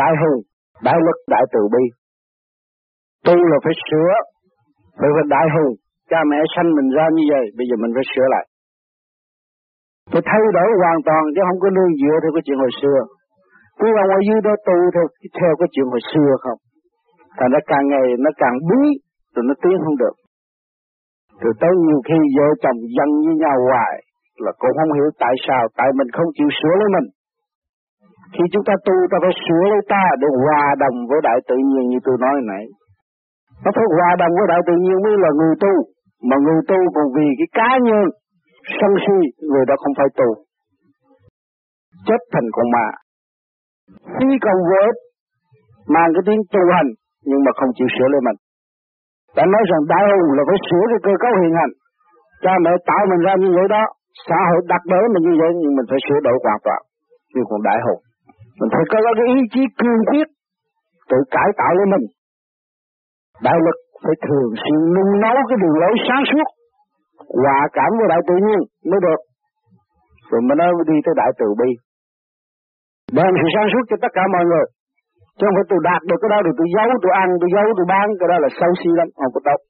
đại hùng, đại lực, đại từ bi. Tu là phải sửa, phải phải đại hùng, cha mẹ sanh mình ra như vậy, bây giờ mình phải sửa lại. Phải thay đổi hoàn toàn chứ không có nương dựa theo cái chuyện hồi xưa. Quý ông ở dưới đó tu theo, theo cái chuyện hồi xưa không. Thành nó càng ngày nó càng bí, rồi nó tiến không được. Rồi tới nhiều khi vợ chồng dân với nhau hoài, là cũng không hiểu tại sao, tại mình không chịu sửa lấy mình. Khi chúng ta tu ta phải sửa lấy ta để hòa đồng với đại tự nhiên như tôi nói nãy. Nó phải hòa đồng với đại tự nhiên mới là người tu. Mà người tu còn vì cái cá nhân sân si, người đó không phải tu. Chết thành con ma. Khi công vô ích, mang cái tiếng tu hành, nhưng mà không chịu sửa lấy mình. Ta nói rằng đại hùng là phải sửa cái cơ cấu hiện hành. Cha mẹ tạo mình ra như vậy đó, xã hội đặt đỡ mình như vậy nhưng mình phải sửa đổi hoàn toàn. như còn đại hùng, mình phải có cái ý chí cương quyết tự cải tạo lấy mình. Đại lực phải thường xuyên nung nấu cái đường lối sáng suốt, hòa cảm với đại tự nhiên mới được. Rồi mới nói đi tới đại từ bi. Đem sự sáng suốt cho tất cả mọi người. Chứ không phải tôi đạt được cái đó rồi tôi giấu, tôi ăn, tôi giấu, tôi bán, cái đó là sâu si lắm, không có tốt.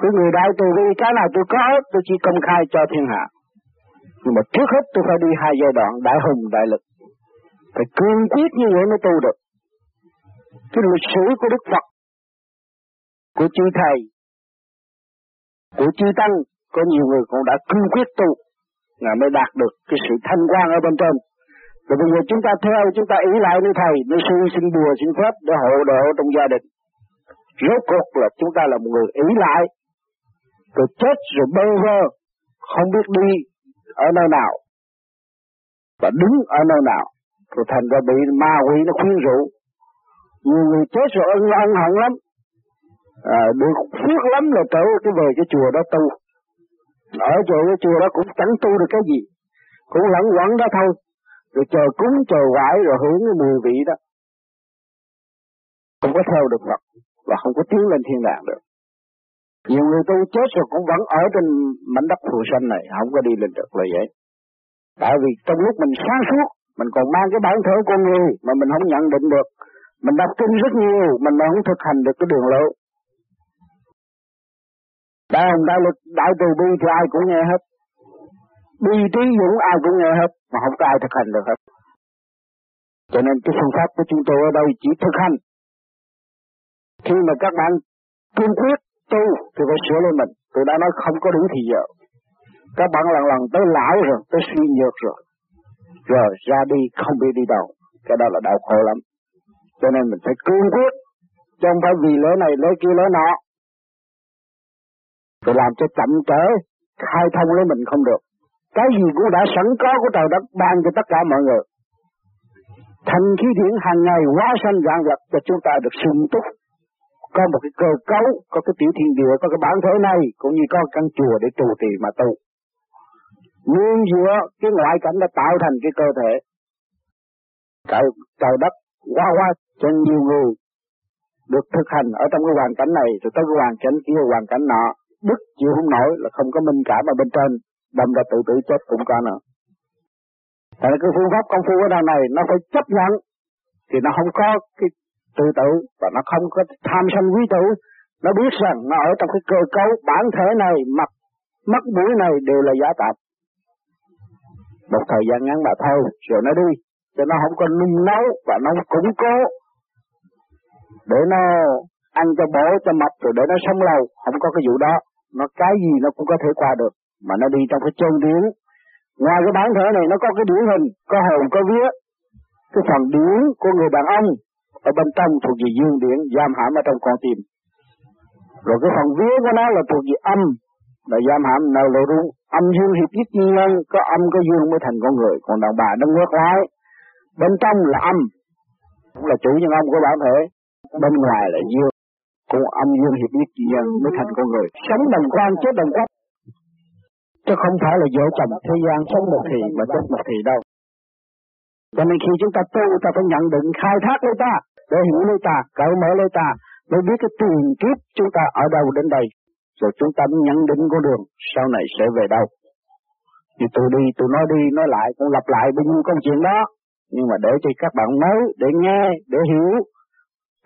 Cái người đại từ bi cái nào tôi có, tôi chỉ công khai cho thiên hạ. Nhưng mà trước hết tôi phải đi hai giai đoạn đại hùng, đại lực. Phải cương quyết như vậy mới tu được. Cái lịch sử của Đức Phật, của chư Thầy, của chư Tăng, có nhiều người cũng đã cương quyết tu, là mới đạt được cái sự thanh quan ở bên trên. Rồi bây giờ chúng ta theo, chúng ta ý lại với Thầy, nơi sư xin bùa, xin phép để hộ độ trong gia đình. Rốt cuộc là chúng ta là một người ý lại, rồi chết rồi bơ vơ, không biết đi ở nơi nào, và đứng ở nơi nào, rồi thành ra bị ma quỷ nó khuyên rũ. Nhiều người chết rồi ân ân hận lắm, à, được phước lắm là trở cái về cái chùa đó tu. Ở chỗ cái chùa đó cũng chẳng tu được cái gì, cũng lẫn quẩn đó thôi, rồi chờ cúng chờ quải rồi hưởng cái mùi vị đó. Không có theo được Phật, và không có tiến lên thiên đàng được. Nhiều người tu chết rồi cũng vẫn ở trên mảnh đất phù sanh này, không có đi lên được là vậy. Tại vì trong lúc mình sáng suốt, mình còn mang cái bản thể con người mà mình không nhận định được. Mình đọc kinh rất nhiều, mình mà không thực hành được cái đường lối. Đại hồng đại lực, đại từ bi thì ai cũng nghe hết. Bi trí dũng ai cũng nghe hết, mà không có ai thực hành được hết. Cho nên cái phương pháp của chúng tôi ở đây chỉ thực hành. Khi mà các bạn cương quyết tu thì phải sửa lên mình. Tôi đã nói không có đủ thì giờ. Các bạn lần lần tới lão rồi, tới suy nhược rồi. Rồi ra đi không biết đi đâu. Cái đó là đau khổ lắm. Cho nên mình phải cương quyết. Chứ không phải vì lễ này, lễ kia, lễ nọ. Rồi làm cho chậm trễ, khai thông lấy mình không được. Cái gì cũng đã sẵn có của trời đất ban cho tất cả mọi người. Thành khí điển hàng ngày hóa sanh dạng vật cho chúng ta được sung túc có một cái cơ cấu, có cái tiểu thiên địa, có cái bản thể này, cũng như có căn chùa để trụ trì mà tu. Nguyên dựa cái ngoại cảnh đã tạo thành cái cơ thể. Trời, trời đất qua qua cho nhiều người được thực hành ở trong cái hoàn cảnh này, rồi tới cái hoàn cảnh kia, hoàn cảnh nọ, đức chịu không nổi là không có minh cảm ở bên trên, đâm ra tự tử chết cũng có nữa. Tại cái phương pháp công phu ở đằng này nó phải chấp nhận thì nó không có cái tự tử và nó không có tham sân quý tử nó biết rằng nó ở trong cái cơ cấu bản thể này mặt mắt mũi này đều là giả tạp một thời gian ngắn mà thôi, rồi nó đi. Cho nó không có nung nấu và nó củng cố. Để nó ăn cho bổ, cho mập, rồi để nó sống lâu. Không có cái vụ đó. Nó cái gì nó cũng có thể qua được. Mà nó đi trong cái chân điển. Ngoài cái bản thể này, nó có cái điển hình, có hồn, có vía. Cái phần điển của người đàn ông ở bên trong thuộc về dương điển, giam hãm ở trong con tim. Rồi cái phần vía của nó là thuộc về âm. Là giam hãm, nào lộ rung âm dương hiệp nhất nhân có âm có dương mới thành con người. Còn đàn bà nó ngược lại. Bên trong là âm. Cũng là chủ nhân âm của bản thể. Bên ngoài là dương. Cũng âm dương hiệp nhất nhân mới thành con người. Sống đồng quan chết đồng quách. Chứ không phải là vợ chồng thế gian sống một thì mà chết một thì đâu. Cho nên khi chúng ta tu ta phải nhận định khai thác lấy ta để hiểu lấy ta, cởi mở lấy ta, để biết cái tiền kiếp chúng ta ở đâu đến đây. Rồi chúng ta mới nhận định con đường sau này sẽ về đâu. Thì tôi đi, tôi nói đi, nói lại, cũng lặp lại bao nhiêu công chuyện đó. nhưng mà để cho các bạn mới để nghe để hiểu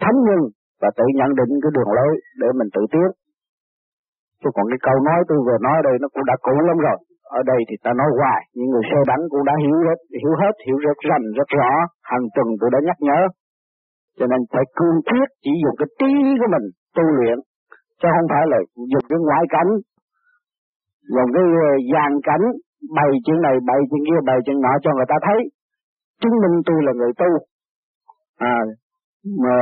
thấm nhân và tự nhận định cái đường lối để mình tự tiến chứ còn cái câu nói tôi vừa nói đây nó cũng đã cũ lắm rồi ở đây thì ta nói hoài những người sơ đánh cũng đã hiểu hết hiểu hết hiểu rất rành rất rõ hàng tuần tôi đã nhắc nhở, cho nên phải cương quyết chỉ dùng cái trí của mình tu luyện chứ không phải là dùng cái ngoại cảnh dùng cái ờ, dàn cảnh bày chuyện này, bày chuyện kia, bày chuyện nọ cho người ta thấy. Chứng minh tôi là người tu. À mà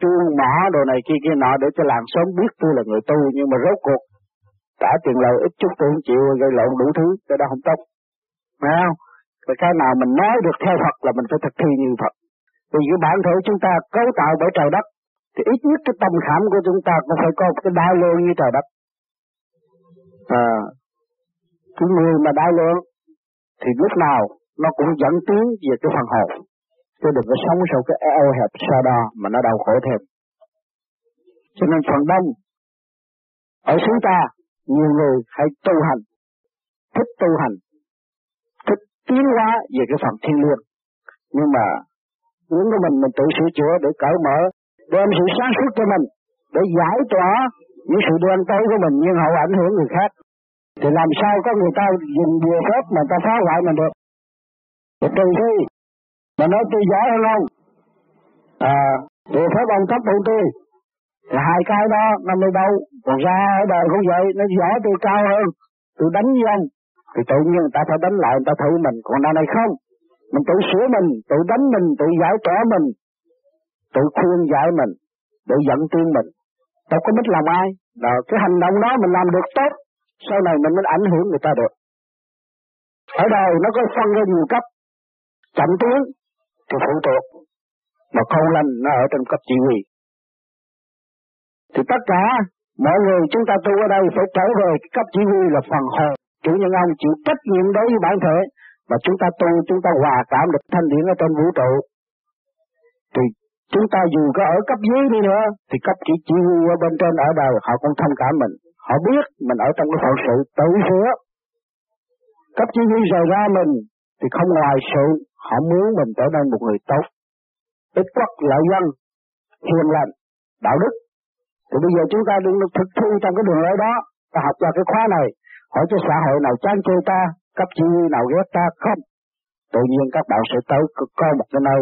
chuông mỏ đồ này kia kia nọ để cho làng sớm biết tôi là người tu, nhưng mà rốt cuộc trả tiền lời ít chút tôi không chịu, gây lộn đủ thứ, cái đó không tốt. Phải không? Cái cái nào mình nói được theo Phật là mình phải thực thi như Phật. Vì cái bản thể chúng ta cấu tạo bởi trời đất thì ít nhất cái tâm khảm của chúng ta cũng phải có cái đai lương như trời đất. À, cái người mà đai lương thì lúc nào nó cũng dẫn tiến về cái phần hồn. Chứ đừng có sống sau cái eo hẹp xa đo mà nó đau khổ thêm. Cho nên phần đông ở xứ ta nhiều người hãy tu hành thích tu hành thích tiến hóa về cái phần thiên liêng. Nhưng mà những của mình mình tự sửa chữa để cởi mở đem sự sáng suốt cho mình để giải tỏa những sự đen tối của mình, nhưng hậu ảnh hưởng người khác. Thì làm sao có người ta dùng bùa phép mà ta phá hoại mình được? Thì trừ khi mà nói tôi giỏi hơn không à bùa phép ông cấp bọn tôi. Thì hai cái đó nó mới đâu. Còn ra ở đời cũng vậy, nó giỏi tôi cao hơn. Tôi đánh với ông. Thì tự nhiên người ta phải đánh lại, người ta thử mình. Còn nào này không. Mình tự sửa mình, tự đánh mình, tự giải tỏa mình tự khuyên giải mình, để dẫn tiên mình. Đâu có biết làm ai. Đó cái hành động đó mình làm được tốt, sau này mình mới ảnh hưởng người ta được. Ở đời nó có phân ra nhiều cấp. Chậm tiến, thì phụ thuộc. Mà câu lành nó ở trong cấp chỉ huy. Thì tất cả mọi người chúng ta tu ở đây phải trở về cái cấp chỉ huy là phần hồn. Chủ nhân ông chịu trách nhiệm đối với bản thể. Mà chúng ta tu, chúng ta hòa cảm được thanh điển ở trên vũ trụ. Thì chúng ta dù có ở cấp dưới đi nữa, thì cấp chỉ chỉ huy ở bên trên ở đâu, họ cũng thông cảm mình. Họ biết mình ở trong cái phận sự tự sửa. Cấp chỉ huy rời ra mình, thì không ngoài sự, họ muốn mình trở nên một người tốt. Ít quốc lợi dân, hiền lành, đạo đức. Thì bây giờ chúng ta đừng thực thi trong cái đường lối đó, ta học vào cái khóa này. Hỏi cho xã hội nào chán chê ta, cấp chỉ huy nào ghét ta không? Tự nhiên các bạn sẽ tới có một cái nơi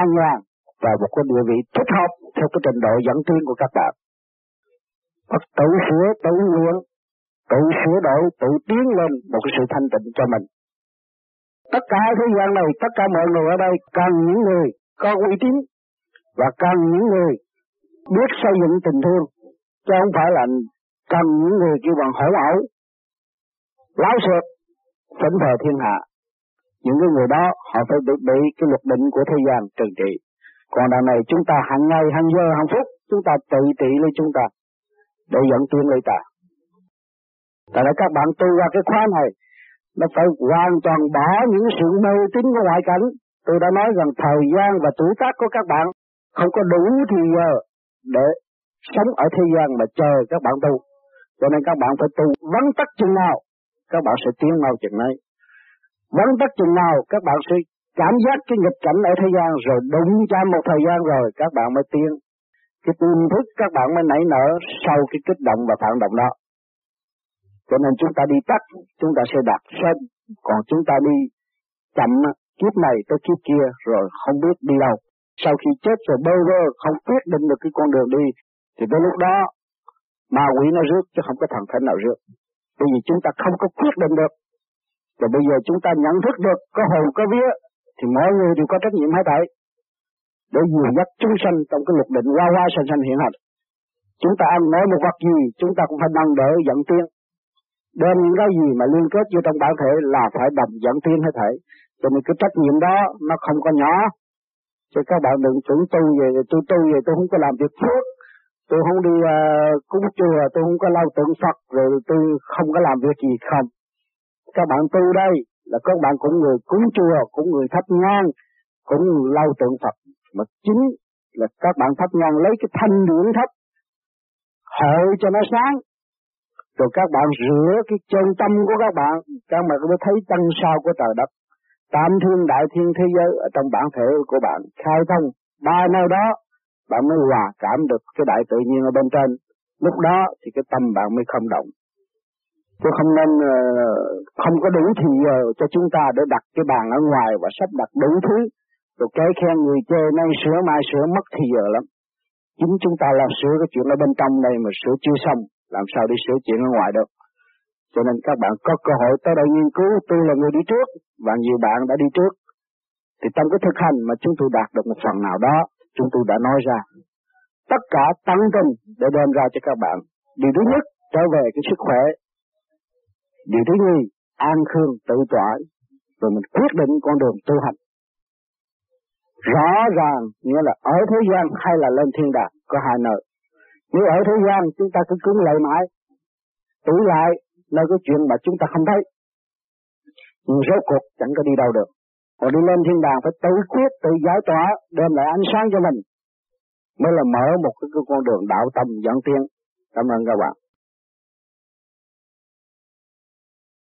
an nhàn và một cái địa vị thích hợp theo cái trình độ dẫn tiến của các bạn Phật tự sửa, tự nguyện, tự sửa đổi, tự tiến lên một cái sự thanh tịnh cho mình. Tất cả thế gian này, tất cả mọi người ở đây cần những người có uy tín và cần những người biết xây dựng tình thương, chứ không phải là cần những người kêu bằng hỗn ẩu, láo xược, phấn thờ thiên hạ. Những cái người đó họ phải bị, bị cái luật định của thế gian trừng trị. Còn đằng này chúng ta hàng ngày, hàng giờ, hàng phút, chúng ta tự trị lấy chúng ta để dẫn tiến lấy ta. Tại đó các bạn tu ra cái khóa này, nó phải hoàn toàn bỏ những sự mê tín của ngoại cảnh. Tôi đã nói rằng thời gian và tuổi tác của các bạn không có đủ thì giờ để sống ở thế gian mà chờ các bạn tu. Cho nên các bạn phải tu vắng tắt chừng nào, các bạn sẽ tiến mau chừng ấy. Vắng tắt chừng nào, các bạn sẽ cảm giác cái nghịch cảnh ở thế gian rồi đúng cho một thời gian rồi các bạn mới tiến cái tiềm thức các bạn mới nảy nở sau cái kích động và phản động đó. Cho nên chúng ta đi tắt, chúng ta sẽ đạt sớm, còn chúng ta đi chậm kiếp này tới kiếp kia rồi không biết đi đâu. Sau khi chết rồi bơ vơ không quyết định được cái con đường đi, thì tới lúc đó ma quỷ nó rước chứ không có thần thánh nào rước. Bởi vì chúng ta không có quyết định được. Rồi bây giờ chúng ta nhận thức được có hồn có vía thì mọi người đều có trách nhiệm hết thảy để dìu dắt chúng sanh trong cái luật định qua qua sanh sanh hiện hành. Chúng ta ăn nói một vật gì, chúng ta cũng phải nâng đỡ dẫn tiên Đem những cái gì mà liên kết vô trong bản thể là phải đồng dẫn tiên hết thể. Cho nên cái trách nhiệm đó nó không có nhỏ. cho các bạn đừng tưởng tu về, tôi tu về tôi không có làm việc phước. Tôi không đi uh, cúng chùa, tôi không có lau tượng Phật, rồi tôi không có làm việc gì không. Các bạn tu đây là các bạn cũng người cúng chùa, cũng người thắp nhang, cũng lau tượng Phật. Mà chính là các bạn thắp nhang lấy cái thanh điển thấp hội cho nó sáng. Rồi các bạn rửa cái chân tâm của các bạn. Các bạn mới thấy chân sao của trời đất tam thiên đại thiên thế giới ở trong bản thể của bạn khai thông. Ba nơi đó bạn mới hòa cảm được cái đại tự nhiên ở bên trên. Lúc đó thì cái tâm bạn mới không động. Chứ không nên ờ, không có đủ thì giờ cho chúng ta để đặt cái bàn ở ngoài và sắp đặt đủ thứ. Rồi cái khen người chê nay sửa mai sửa mất thì giờ lắm. Chính chúng ta làm sửa cái chuyện ở bên trong đây mà sửa chưa xong, làm sao đi sửa chuyện ở ngoài được? Cho nên các bạn có cơ hội tới đây nghiên cứu. Tôi là người đi trước và nhiều bạn đã đi trước. Thì trong cái thực hành mà chúng tôi đạt được một phần nào đó, chúng tôi đã nói ra. Tất cả tăng tình để đem ra cho các bạn. Điều thứ nhất, trở về cái sức khỏe điều thứ nhì an khương tự tỏa rồi mình quyết định con đường tu hành. Rõ ràng nghĩa là ở thế gian hay là lên thiên đàng có hai nơi. Nếu ở thế gian chúng ta cứ cứng lại mãi tủi lại nơi cái chuyện mà chúng ta không thấy nhưng rốt cuộc chẳng có đi đâu được. Còn đi lên thiên đàng phải tự quyết, tự giải tỏa, đem lại ánh sáng cho mình, mới là mở một cái con đường đạo tâm dẫn tiên cảm ơn các bạn.